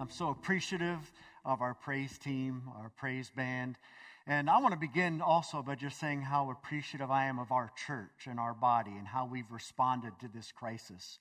I'm so appreciative of our praise team, our praise band. And I want to begin also by just saying how appreciative I am of our church and our body and how we've responded to this crisis.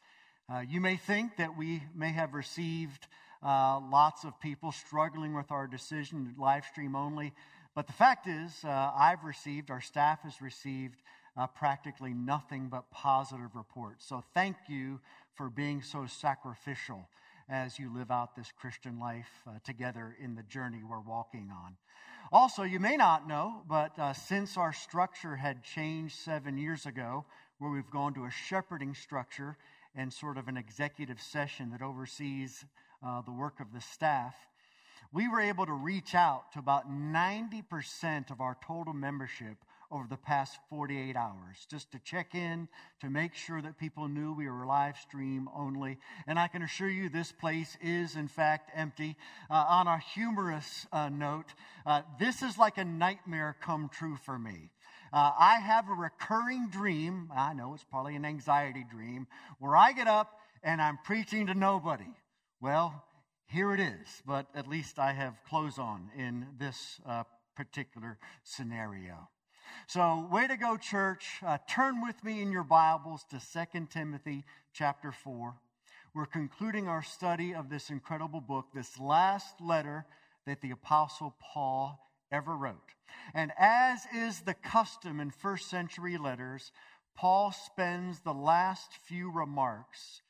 Uh, you may think that we may have received uh, lots of people struggling with our decision to live stream only, but the fact is, uh, I've received, our staff has received uh, practically nothing but positive reports. So thank you for being so sacrificial as you live out this Christian life uh, together in the journey we're walking on. Also, you may not know, but uh, since our structure had changed seven years ago, where we've gone to a shepherding structure and sort of an executive session that oversees uh, the work of the staff, we were able to reach out to about 90% of our total membership over the past 48 hours just to check in, to make sure that people knew we were live stream only. And I can assure you this place is, in fact, empty. Uh, on a humorous uh, note, uh, this is like a nightmare come true for me. Uh, I have a recurring dream, I know it's probably an anxiety dream, where I get up and I'm preaching to nobody. Well, here it is, but at least I have clothes on in this uh, particular scenario. So, way to go, church. Uh, turn with me in your Bibles to 2 Timothy chapter 4. We're concluding our study of this incredible book, this last letter that the Apostle Paul ever wrote. And as is the custom in first century letters, Paul spends the last few remarks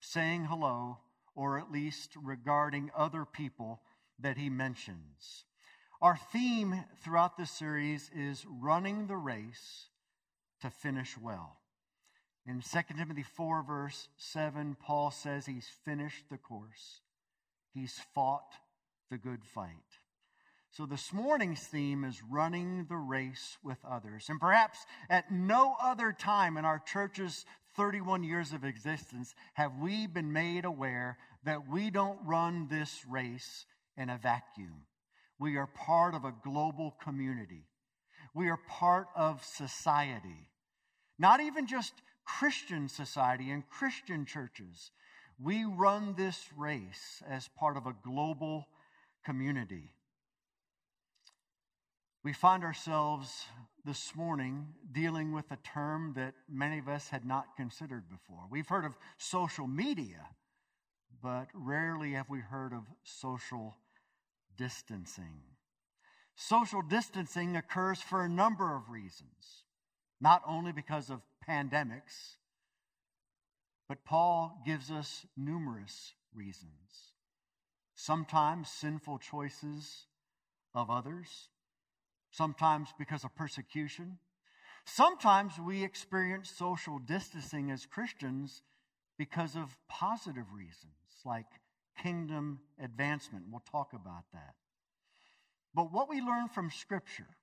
saying hello, or at least regarding other people that he mentions. Our theme throughout this series is running the race to finish well. In 2 Timothy 4, verse 7, Paul says he's finished the course, he's fought the good fight. So, this morning's theme is running the race with others. And perhaps at no other time in our church's 31 years of existence have we been made aware that we don't run this race in a vacuum. We are part of a global community. We are part of society. Not even just Christian society and Christian churches. We run this race as part of a global community. We find ourselves this morning dealing with a term that many of us had not considered before. We've heard of social media, but rarely have we heard of social distancing. Social distancing occurs for a number of reasons, not only because of pandemics, but Paul gives us numerous reasons. Sometimes sinful choices of others, sometimes because of persecution. Sometimes we experience social distancing as Christians because of positive reasons, like kingdom advancement. We'll talk about that. But what we learn from Scripture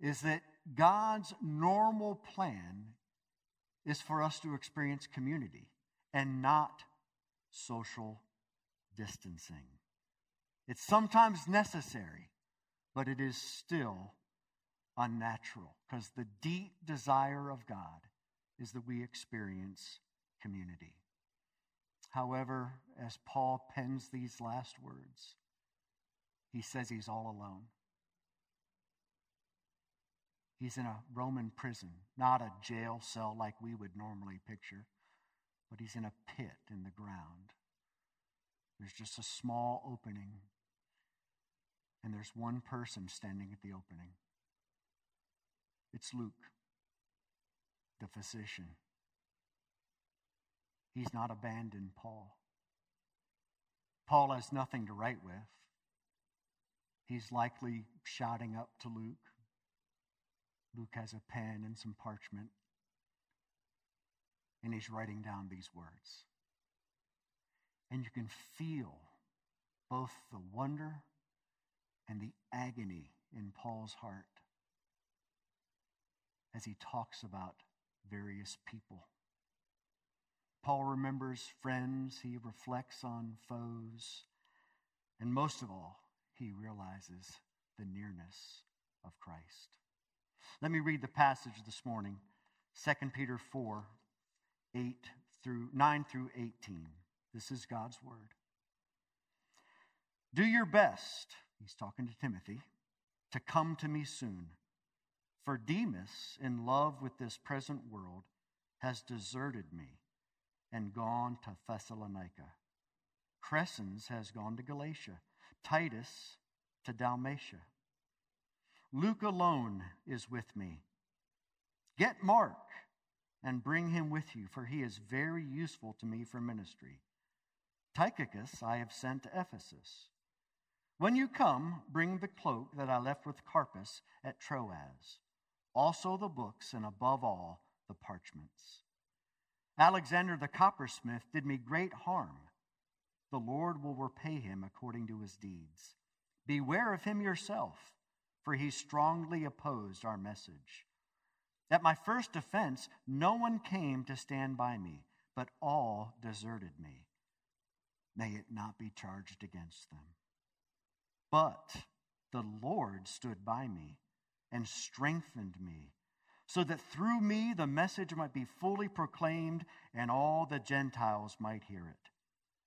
is that God's normal plan is for us to experience community and not social distancing. It's sometimes necessary, but it is still unnatural because the deep desire of God is that we experience community. However, as Paul pens these last words, he says he's all alone. He's in a Roman prison, not a jail cell like we would normally picture, but he's in a pit in the ground. There's just a small opening, and there's one person standing at the opening. It's Luke, the physician. He's not abandoned Paul. Paul has nothing to write with. He's likely shouting up to Luke. Luke has a pen and some parchment, and he's writing down these words. And you can feel both the wonder and the agony in Paul's heart as he talks about various people. Paul remembers friends, he reflects on foes, and most of all, he realizes the nearness of Christ. Let me read the passage this morning 2 Peter 4 8 through 9 through 18. This is God's word. Do your best, he's talking to Timothy, to come to me soon. For Demas, in love with this present world, has deserted me and gone to Thessalonica. Crescens has gone to Galatia, Titus to Dalmatia. Luke alone is with me. Get Mark and bring him with you, for he is very useful to me for ministry. Tychicus I have sent to Ephesus. When you come, bring the cloak that I left with Carpus at Troas, also the books, and above all, the parchments. Alexander the coppersmith did me great harm. The Lord will repay him according to his deeds. Beware of him yourself, for he strongly opposed our message. At my first offense, no one came to stand by me, but all deserted me. May it not be charged against them. But the Lord stood by me and strengthened me, so that through me the message might be fully proclaimed and all the Gentiles might hear it.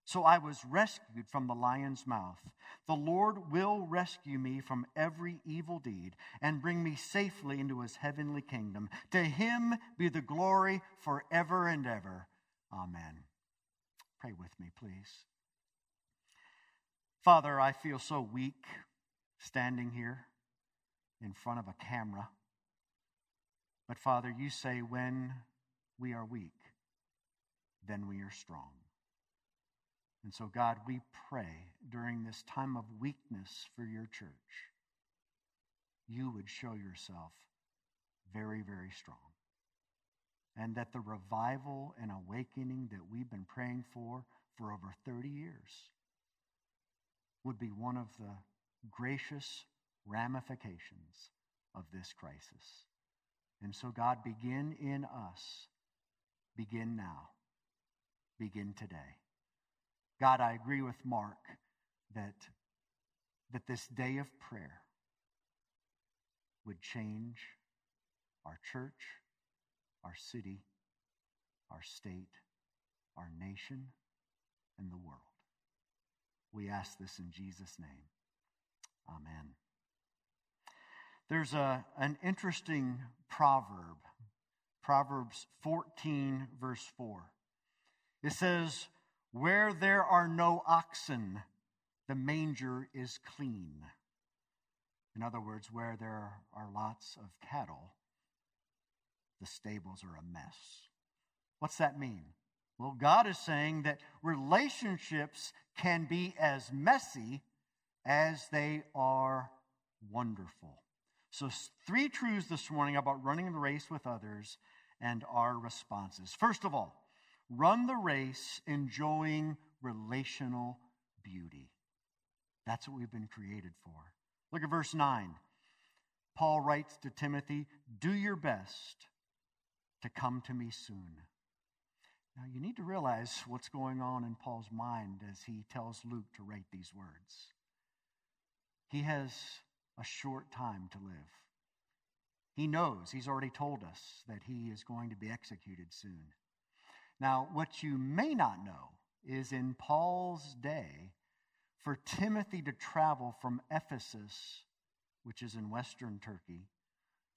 So I was rescued from the lion's mouth. The Lord will rescue me from every evil deed and bring me safely into his heavenly kingdom. To him be the glory forever and ever. Amen. Pray with me, please. Father, I feel so weak standing here in front of a camera. But Father, you say when we are weak, then we are strong. And so, God, we pray during this time of weakness for your church, you would show yourself very, very strong. And that the revival and awakening that we've been praying for for over 30 years would be one of the gracious ramifications of this crisis. And so, God, begin in us. Begin now. Begin today. God, I agree with Mark that, that this day of prayer would change our church, our city, our state, our nation, and the world. We ask this in Jesus' name. Amen. There's a, an interesting proverb, Proverbs 14, verse 4. It says, where there are no oxen, the manger is clean. In other words, where there are lots of cattle, the stables are a mess. What's that mean? Well, God is saying that relationships can be as messy as they are wonderful. So, three truths this morning about running the race with others and our responses. First of all, Run the race enjoying relational beauty. That's what we've been created for. Look at verse 9. Paul writes to Timothy, Do your best to come to me soon. Now, you need to realize what's going on in Paul's mind as he tells Luke to write these words. He has a short time to live. He knows, he's already told us, that he is going to be executed soon. Now, what you may not know is in Paul's day, for Timothy to travel from Ephesus, which is in western Turkey,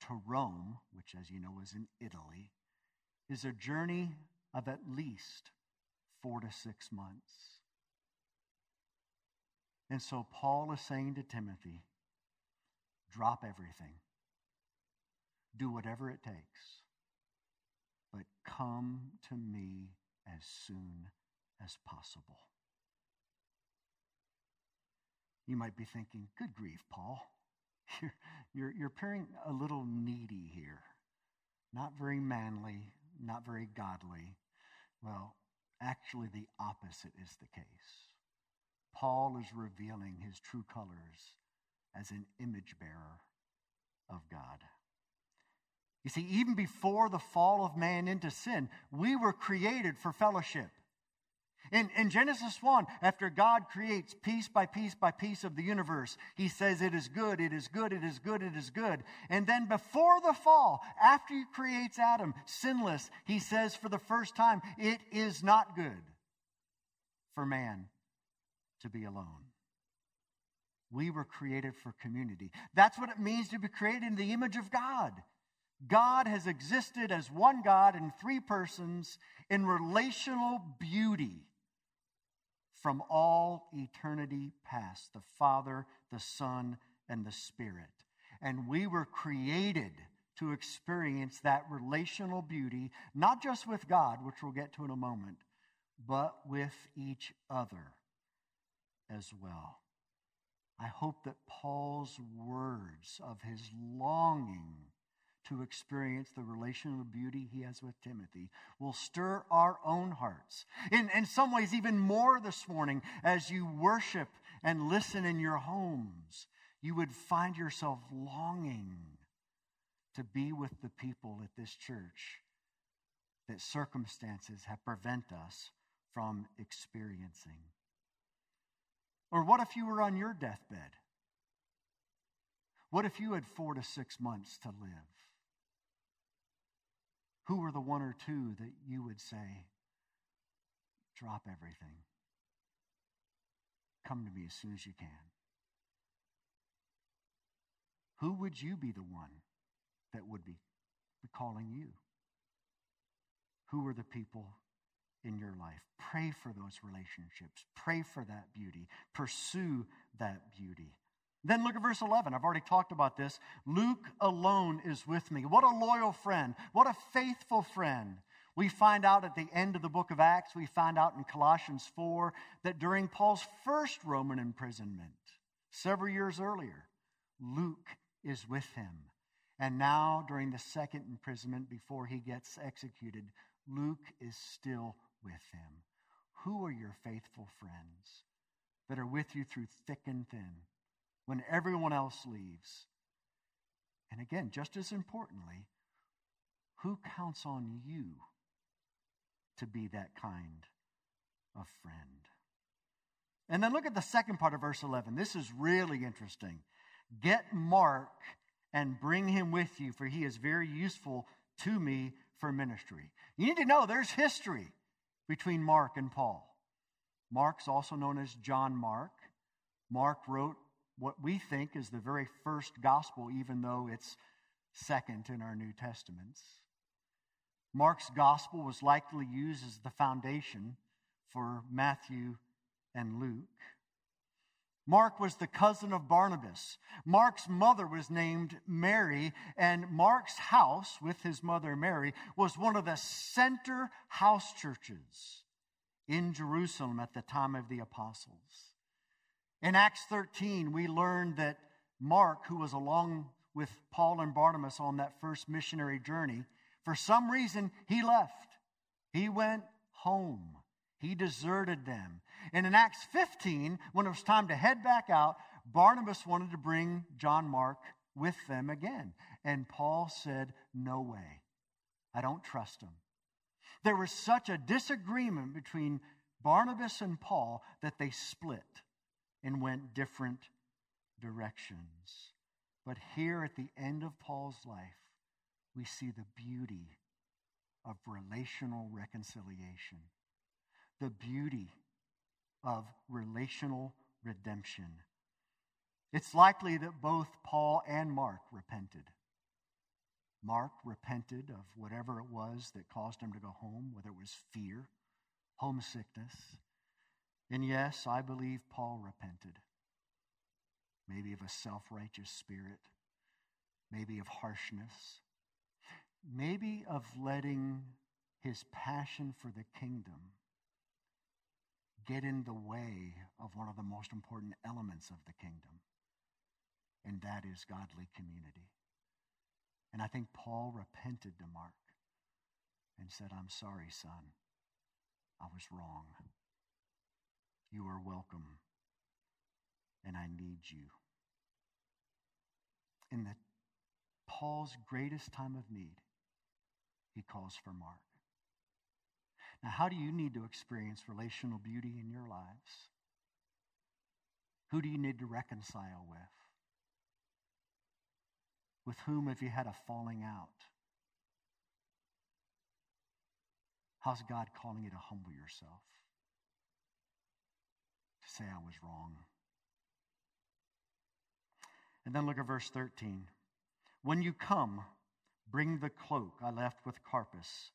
to Rome, which, as you know, is in Italy, is a journey of at least four to six months. And so Paul is saying to Timothy, drop everything, do whatever it takes but come to me as soon as possible. You might be thinking, good grief, Paul. You're, you're, you're appearing a little needy here. Not very manly, not very godly. Well, actually, the opposite is the case. Paul is revealing his true colors as an image bearer of God. You see, even before the fall of man into sin, we were created for fellowship. In, in Genesis 1, after God creates piece by piece by piece of the universe, he says, It is good, it is good, it is good, it is good. And then before the fall, after he creates Adam, sinless, he says for the first time, It is not good for man to be alone. We were created for community. That's what it means to be created in the image of God. God has existed as one God in three persons in relational beauty from all eternity past the Father, the Son, and the Spirit. And we were created to experience that relational beauty, not just with God, which we'll get to in a moment, but with each other as well. I hope that Paul's words of his longing to experience the relational beauty he has with Timothy will stir our own hearts. In, in some ways, even more this morning, as you worship and listen in your homes, you would find yourself longing to be with the people at this church that circumstances have prevented us from experiencing. Or what if you were on your deathbed? What if you had four to six months to live? Who were the one or two that you would say, drop everything? Come to me as soon as you can. Who would you be the one that would be calling you? Who are the people in your life? Pray for those relationships. Pray for that beauty. Pursue that beauty. Then look at verse 11. I've already talked about this. Luke alone is with me. What a loyal friend. What a faithful friend. We find out at the end of the book of Acts, we find out in Colossians 4 that during Paul's first Roman imprisonment, several years earlier, Luke is with him. And now, during the second imprisonment before he gets executed, Luke is still with him. Who are your faithful friends that are with you through thick and thin when everyone else leaves? And again, just as importantly, who counts on you to be that kind of friend? And then look at the second part of verse 11. This is really interesting. Get Mark and bring him with you, for he is very useful to me for ministry. You need to know there's history between Mark and Paul. Mark's also known as John Mark. Mark wrote what we think is the very first gospel, even though it's second in our New Testaments. Mark's gospel was likely used as the foundation for Matthew and Luke. Mark was the cousin of Barnabas. Mark's mother was named Mary, and Mark's house with his mother Mary was one of the center house churches in Jerusalem at the time of the apostles. In Acts 13, we learned that Mark, who was along with Paul and Barnabas on that first missionary journey, for some reason he left. He went home. He deserted them. And in Acts 15, when it was time to head back out, Barnabas wanted to bring John Mark with them again. And Paul said, No way. I don't trust him. There was such a disagreement between Barnabas and Paul that they split and went different directions. But here at the end of Paul's life, we see the beauty of relational reconciliation the beauty of relational redemption. It's likely that both Paul and Mark repented. Mark repented of whatever it was that caused him to go home, whether it was fear, homesickness. And yes, I believe Paul repented. Maybe of a self righteous spirit, maybe of harshness, maybe of letting his passion for the kingdom get in the way of one of the most important elements of the kingdom, and that is godly community. And I think Paul repented to Mark and said, I'm sorry, son. I was wrong. You are welcome, and I need you. In the Paul's greatest time of need, he calls for Mark. Now, how do you need to experience relational beauty in your lives? Who do you need to reconcile with? With whom have you had a falling out? How's God calling you to humble yourself? To say, I was wrong. And then look at verse 13. When you come, bring the cloak I left with Carpus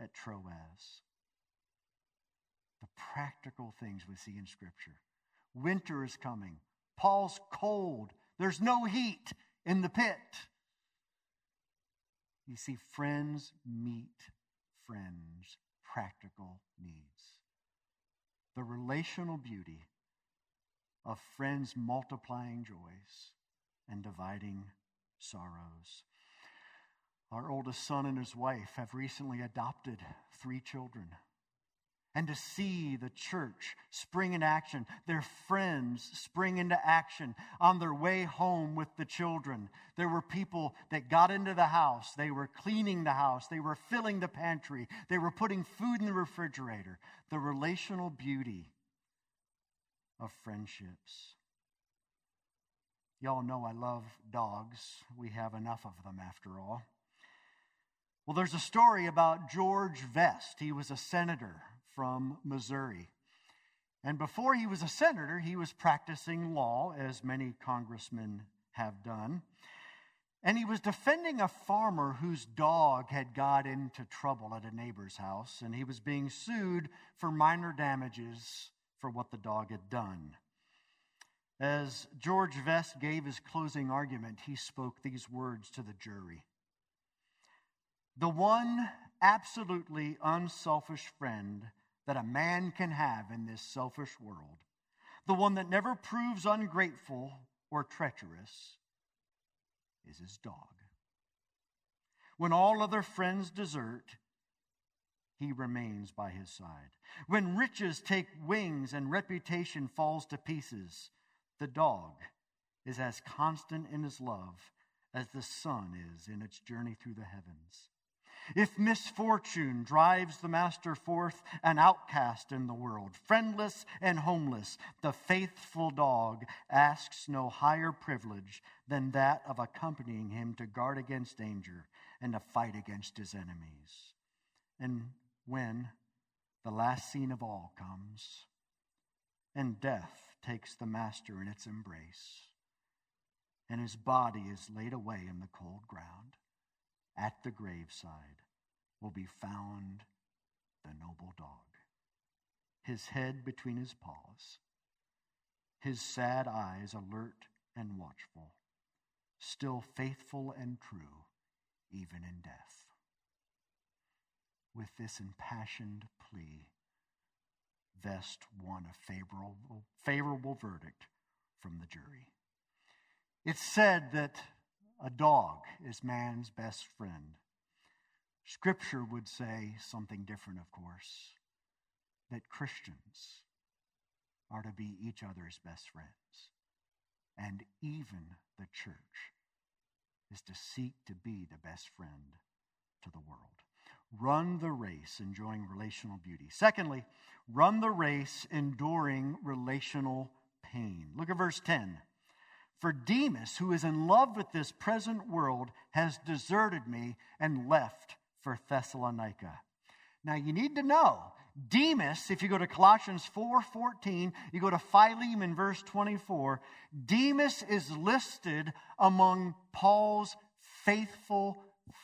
at Troas. The practical things we see in Scripture. Winter is coming. Paul's cold. There's no heat in the pit. You see, friends meet friends' practical needs. The relational beauty of friends multiplying joys and dividing sorrows. Our oldest son and his wife have recently adopted three children and to see the church spring into action, their friends spring into action on their way home with the children. There were people that got into the house, they were cleaning the house, they were filling the pantry, they were putting food in the refrigerator. The relational beauty of friendships. Y'all know I love dogs. We have enough of them after all. Well, there's a story about George Vest. He was a senator from Missouri. And before he was a senator, he was practicing law, as many congressmen have done. And he was defending a farmer whose dog had got into trouble at a neighbor's house, and he was being sued for minor damages for what the dog had done. As George Vest gave his closing argument, he spoke these words to the jury The one absolutely unselfish friend that a man can have in this selfish world, the one that never proves ungrateful or treacherous, is his dog. When all other friends desert, he remains by his side. When riches take wings and reputation falls to pieces, the dog is as constant in his love as the sun is in its journey through the heavens. If misfortune drives the master forth, an outcast in the world, friendless and homeless, the faithful dog asks no higher privilege than that of accompanying him to guard against danger and to fight against his enemies. And when the last scene of all comes, and death takes the master in its embrace, and his body is laid away in the cold ground, at the graveside will be found the noble dog, his head between his paws, his sad eyes alert and watchful, still faithful and true, even in death. With this impassioned plea, Vest won a favorable, favorable verdict from the jury. It's said that a dog is man's best friend. Scripture would say something different, of course, that Christians are to be each other's best friends. And even the church is to seek to be the best friend to the world. Run the race enjoying relational beauty. Secondly, run the race enduring relational pain. Look at verse 10. For Demas, who is in love with this present world, has deserted me and left for Thessalonica. Now you need to know Demas, if you go to Colossians 4 14, you go to Philemon verse 24, Demas is listed among Paul's faithful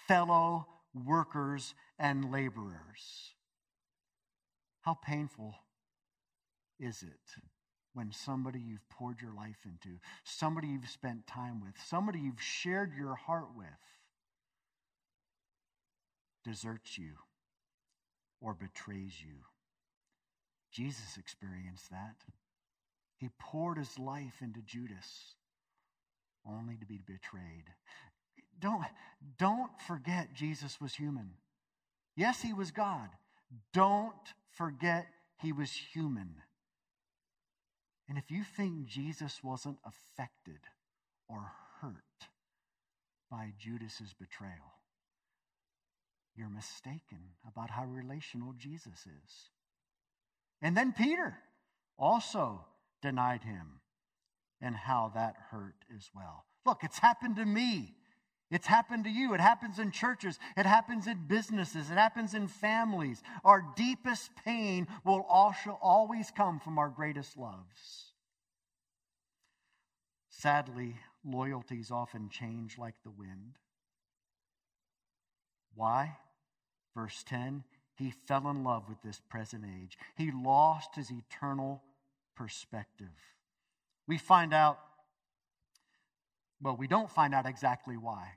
fellow workers and laborers. How painful is it when somebody you've poured your life into, somebody you've spent time with, somebody you've shared your heart with, deserts you or betrays you? Jesus experienced that. He poured his life into Judas only to be betrayed. Don't, don't forget Jesus was human. Yes, he was God. Don't forget he was human. And if you think Jesus wasn't affected or hurt by Judas's betrayal, you're mistaken about how relational Jesus is. And then Peter also denied him and how that hurt as well. Look, it's happened to me. It's happened to you. It happens in churches. It happens in businesses. It happens in families. Our deepest pain will also always come from our greatest loves. Sadly, loyalties often change like the wind. Why? Verse 10 He fell in love with this present age, he lost his eternal perspective. We find out, well, we don't find out exactly why,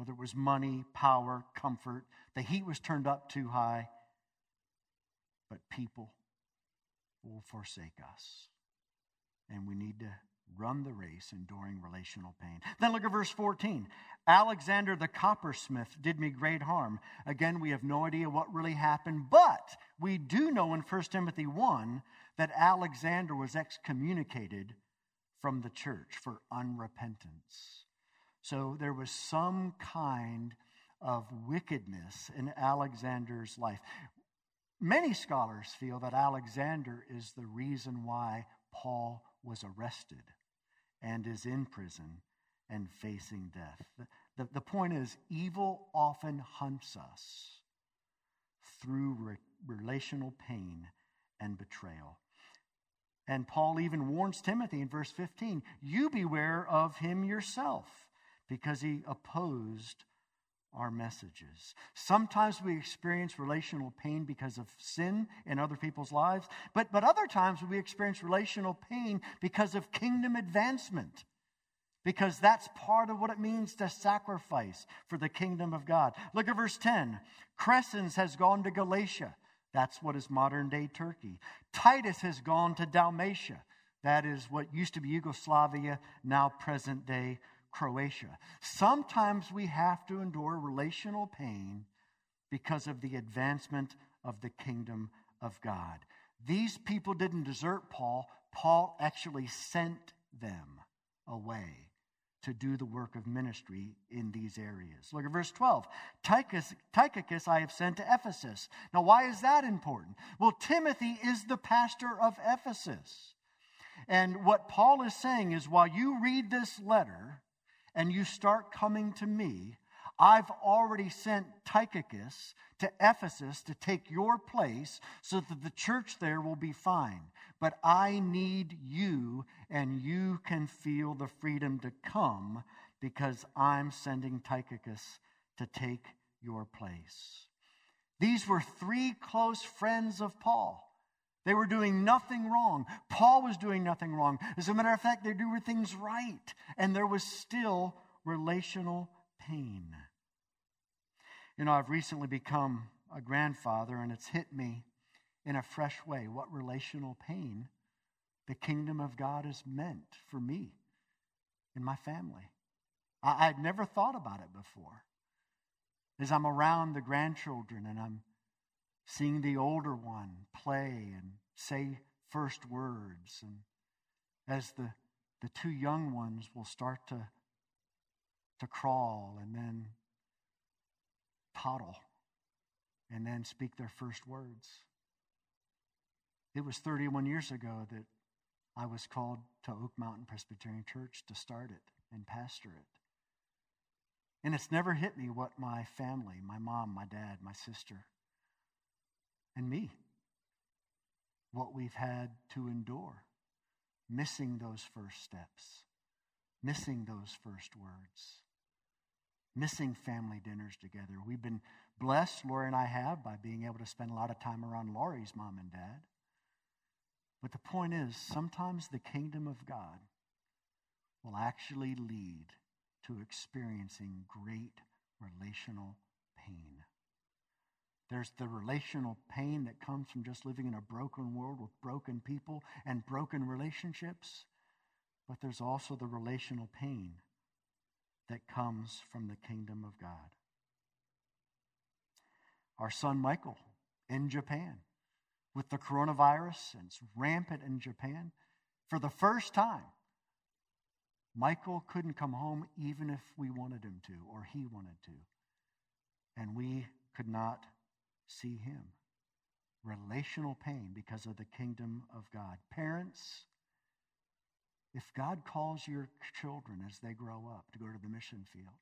whether it was money, power, comfort, the heat was turned up too high, but people will forsake us. And we need to run the race, enduring relational pain. Then look at verse 14. Alexander the coppersmith did me great harm. Again, we have no idea what really happened, but we do know in 1 Timothy 1 that Alexander was excommunicated from the church for unrepentance. So there was some kind of wickedness in Alexander's life. Many scholars feel that Alexander is the reason why Paul was arrested and is in prison and facing death. The, the, the point is, evil often hunts us through re- relational pain and betrayal. And Paul even warns Timothy in verse 15 you beware of him yourself, because he opposed our messages. Sometimes we experience relational pain because of sin in other people's lives, but, but other times we experience relational pain because of kingdom advancement, because that's part of what it means to sacrifice for the kingdom of God. Look at verse 10 Crescens has gone to Galatia. That's what is modern day Turkey. Titus has gone to Dalmatia. That is what used to be Yugoslavia, now present day Croatia. Sometimes we have to endure relational pain because of the advancement of the kingdom of God. These people didn't desert Paul, Paul actually sent them away to do the work of ministry in these areas. Look at verse 12. Tychicus, Tychicus I have sent to Ephesus. Now, why is that important? Well, Timothy is the pastor of Ephesus. And what Paul is saying is while you read this letter, and you start coming to me, I've already sent Tychicus to Ephesus to take your place so that the church there will be fine. But I need you, and you can feel the freedom to come because I'm sending Tychicus to take your place. These were three close friends of Paul. They were doing nothing wrong. Paul was doing nothing wrong. As a matter of fact, they were doing things right. And there was still relational pain. You know, I've recently become a grandfather, and it's hit me in a fresh way what relational pain the kingdom of God has meant for me and my family. I, would never thought about it before. As I'm around the grandchildren and I'm seeing the older one play and say first words. And as the, the two young ones will start to, to crawl and then toddle and then speak their first words. It was 31 years ago that I was called to Oak Mountain Presbyterian Church to start it and pastor it. And it's never hit me what my family, my mom, my dad, my sister, and me. What we've had to endure, missing those first steps, missing those first words, missing family dinners together. We've been blessed, Lori and I have, by being able to spend a lot of time around Lori's mom and dad. But the point is, sometimes the kingdom of God will actually lead to experiencing great relational pain. There's the relational pain that comes from just living in a broken world with broken people and broken relationships. But there's also the relational pain that comes from the kingdom of God. Our son Michael in Japan with the coronavirus, and it's rampant in Japan. For the first time, Michael couldn't come home even if we wanted him to or he wanted to. And we could not see him. Relational pain because of the kingdom of God. Parents, if God calls your children as they grow up to go to the mission field,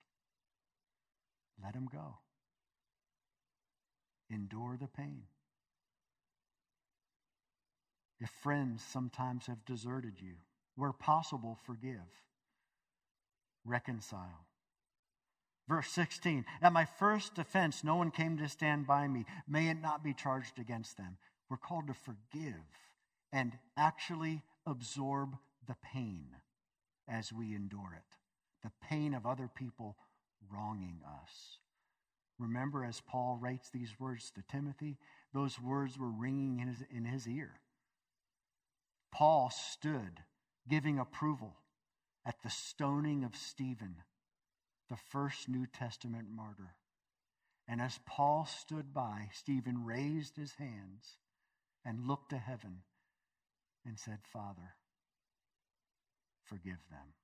let them go. Endure the pain. If friends sometimes have deserted you, where possible, forgive. reconcile. Verse 16 At my first offense, no one came to stand by me. May it not be charged against them. We're called to forgive and actually absorb the pain as we endure it the pain of other people wronging us. Remember, as Paul writes these words to Timothy, those words were ringing in his, in his ear. Paul stood giving approval at the stoning of Stephen the first New Testament martyr. And as Paul stood by, Stephen raised his hands and looked to heaven and said, Father, forgive them.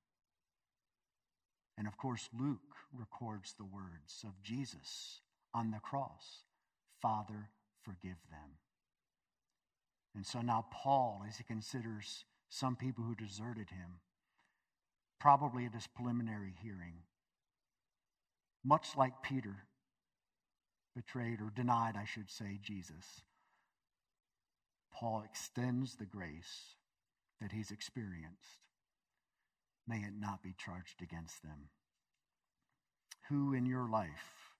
And of course, Luke records the words of Jesus on the cross Father, forgive them. And so now, Paul, as he considers some people who deserted him, probably at his preliminary hearing, much like Peter betrayed or denied, I should say, Jesus, Paul extends the grace that he's experienced. May it not be charged against them. Who in your life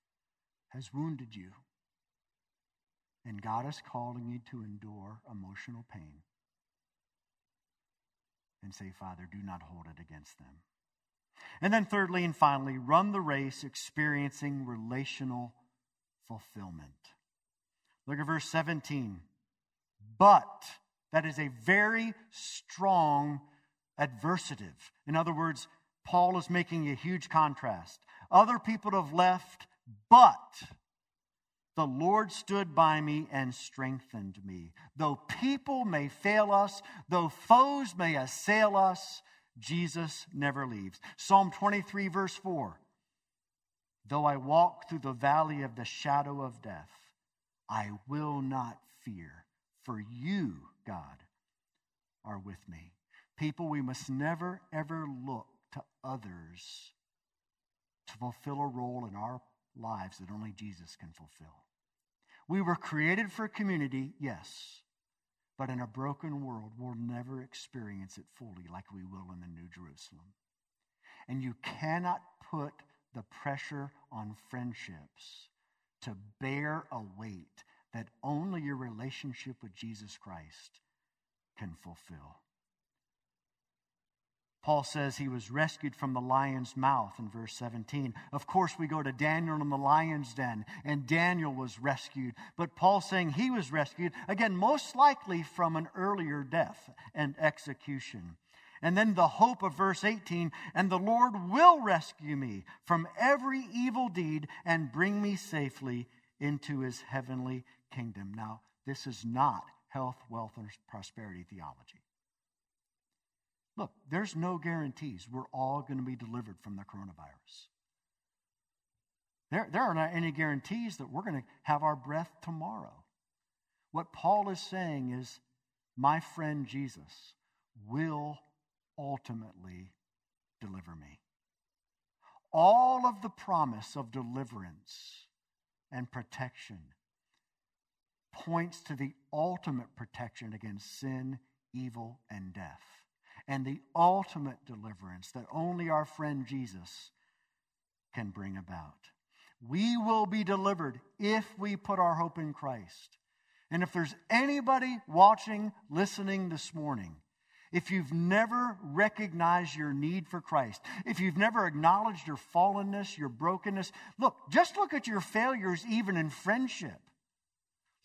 has wounded you? And God is calling you to endure emotional pain. And say, Father, do not hold it against them. And then, thirdly and finally, run the race experiencing relational fulfillment. Look at verse 17. But, that is a very strong adversative. In other words, Paul is making a huge contrast. Other people have left, but the Lord stood by me and strengthened me. Though people may fail us, though foes may assail us, Jesus never leaves. Psalm 23, verse 4 Though I walk through the valley of the shadow of death, I will not fear, for you, God, are with me. People, we must never, ever look to others to fulfill a role in our lives that only Jesus can fulfill. We were created for community, yes, but in a broken world, we'll never experience it fully like we will in the New Jerusalem. And you cannot put the pressure on friendships to bear a weight that only your relationship with Jesus Christ can fulfill. Paul says he was rescued from the lion's mouth in verse 17. Of course, we go to Daniel in the lion's den, and Daniel was rescued. But Paul saying he was rescued, again, most likely from an earlier death and execution. And then the hope of verse 18 and the Lord will rescue me from every evil deed and bring me safely into his heavenly kingdom. Now, this is not health, wealth, and prosperity theology. Look, there's no guarantees we're all going to be delivered from the coronavirus. There, there are not any guarantees that we're going to have our breath tomorrow. What Paul is saying is, my friend Jesus will ultimately deliver me. All of the promise of deliverance and protection points to the ultimate protection against sin, evil, and death and the ultimate deliverance that only our friend Jesus can bring about. We will be delivered if we put our hope in Christ. And if there's anybody watching, listening this morning, if you've never recognized your need for Christ, if you've never acknowledged your fallenness, your brokenness, look, just look at your failures even in friendship.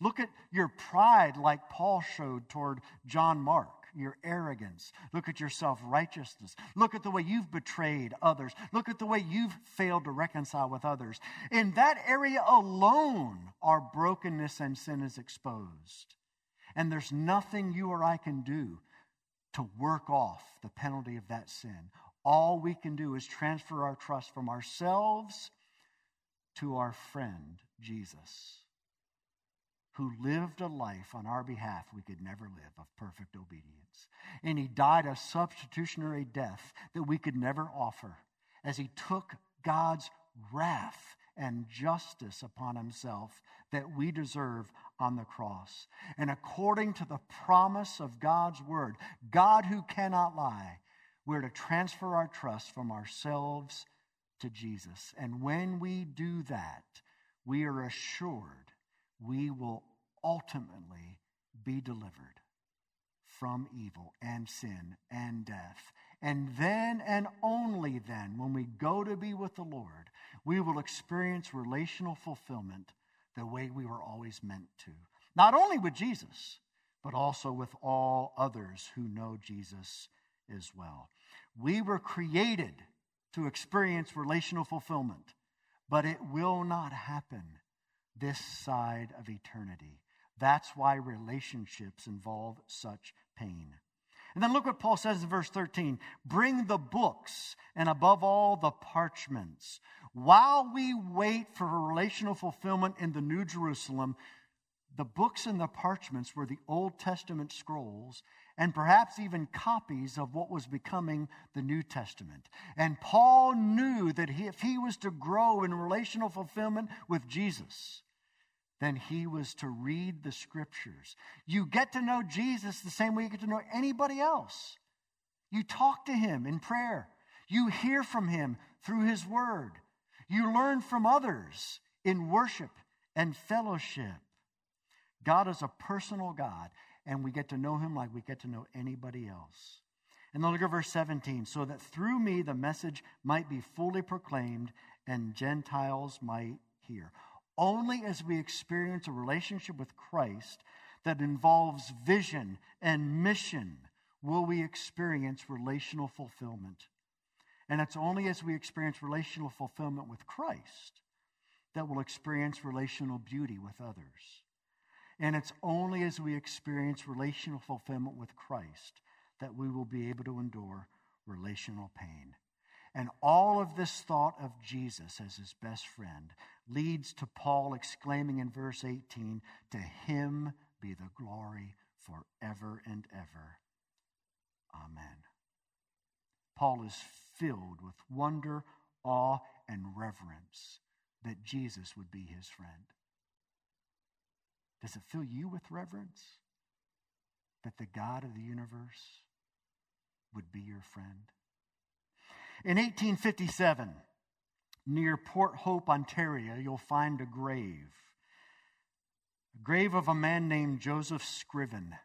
Look at your pride, like Paul showed toward John Mark your arrogance. Look at your self righteousness. Look at the way you've betrayed others. Look at the way you've failed to reconcile with others. In that area alone, our brokenness and sin is exposed. And there's nothing you or I can do to work off the penalty of that sin. All we can do is transfer our trust from ourselves to our friend, Jesus who lived a life on our behalf we could never live of perfect. And he died a substitutionary death that we could never offer as he took God's wrath and justice upon himself that we deserve on the cross. And according to the promise of God's word, God who cannot lie, We're to transfer our trust from ourselves to Jesus. And when we do that, we are assured we will ultimately be delivered from evil and sin and death. And then and only then, when we go to be with the Lord, we will experience relational fulfillment the way we were always meant to. Not only with Jesus, but also with all others who know Jesus as well. We were created to experience relational fulfillment, but it will not happen this side of eternity. That's why relationships involve such pain. And then look what Paul says in verse 13 bring the books and above all the parchments. While we wait for relational fulfillment in the New Jerusalem, the books and the parchments were the Old Testament scrolls and perhaps even copies of what was becoming the New Testament. And Paul knew that if he was to grow in relational fulfillment with Jesus, then he was to read the scriptures. You get to know Jesus the same way you get to know anybody else. You talk to him in prayer, you hear from him through his word, you learn from others in worship and fellowship. God is a personal God, and we get to know him like we get to know anybody else. And then look at verse 17 so that through me the message might be fully proclaimed and Gentiles might hear. Only as we experience a relationship with Christ that involves vision and mission will we experience relational fulfillment. And it's only as we experience relational fulfillment with Christ that we'll experience relational beauty with others. And it's only as we experience relational fulfillment with Christ that we will be able to endure relational pain. And all of this thought of Jesus as his best friend leads to Paul exclaiming in verse 18, To him be the glory forever and ever. Amen. Paul is filled with wonder, awe, and reverence that Jesus would be his friend. Does it fill you with reverence that the God of the universe would be your friend? In 1857, near Port Hope, Ontario, you'll find a grave. A grave of a man named Joseph Scriven.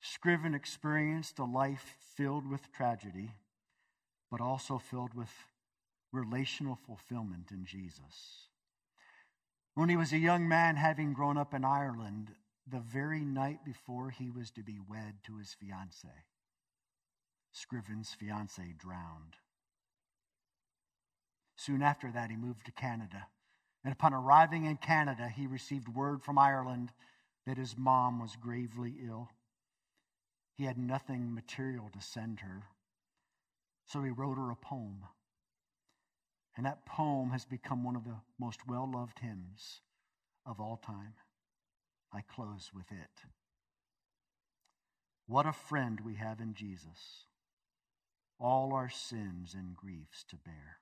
Scriven experienced a life filled with tragedy, but also filled with relational fulfillment in Jesus. When he was a young man, having grown up in Ireland, the very night before he was to be wed to his fiancee, Scriven's fiancee drowned. Soon after that, he moved to Canada. And upon arriving in Canada, he received word from Ireland that his mom was gravely ill. He had nothing material to send her, so he wrote her a poem. And that poem has become one of the most well loved hymns of all time. I close with it. What a friend we have in Jesus, all our sins and griefs to bear.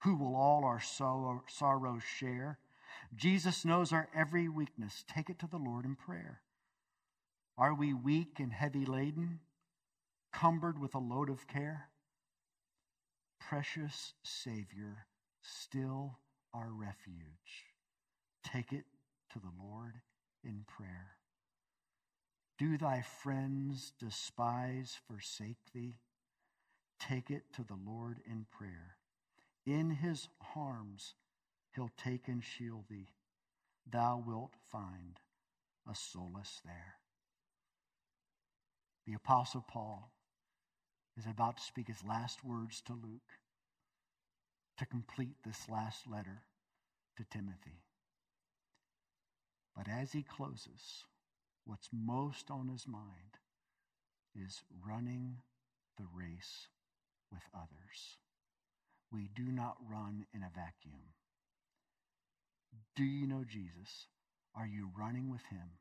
who will all our sorrow, sorrows share? Jesus knows our every weakness. Take it to the Lord in prayer. Are we weak and heavy laden? cumbered with a load of care? Precious Savior, still our refuge. Take it to the Lord in prayer. Do thy friends despise, forsake thee? Take it to the Lord in prayer. In his arms he'll take and shield thee. Thou wilt find a solace there. The Apostle Paul is about to speak his last words to Luke to complete this last letter to Timothy. But as he closes, what's most on his mind is running the race with others. We do not run in a vacuum. Do you know Jesus? Are you running with him?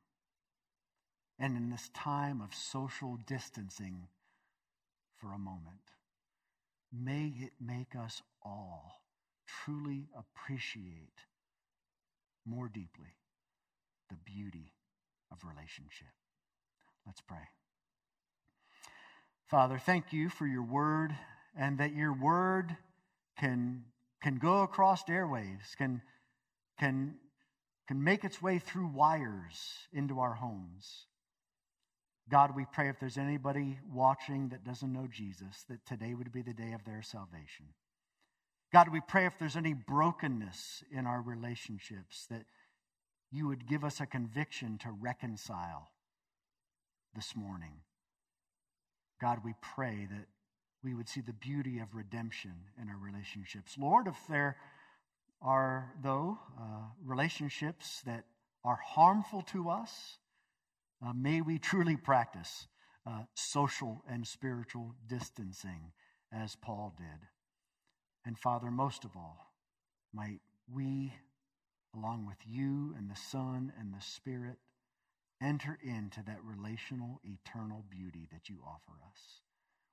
And in this time of social distancing for a moment, may it make us all truly appreciate more deeply the beauty of relationship. Let's pray. Father, thank you for your word and that your word can, can go across airwaves, can, can, can make its way through wires into our homes. God, we pray if there's anybody watching that doesn't know Jesus, that today would be the day of their salvation. God, we pray if there's any brokenness in our relationships, that you would give us a conviction to reconcile this morning. God, we pray that we would see the beauty of redemption in our relationships. Lord, if there are, though, uh, relationships that are harmful to us, uh, may we truly practice uh, social and spiritual distancing as Paul did. And Father, most of all, might we, along with you and the Son and the Spirit, enter into that relational, eternal beauty that you offer us.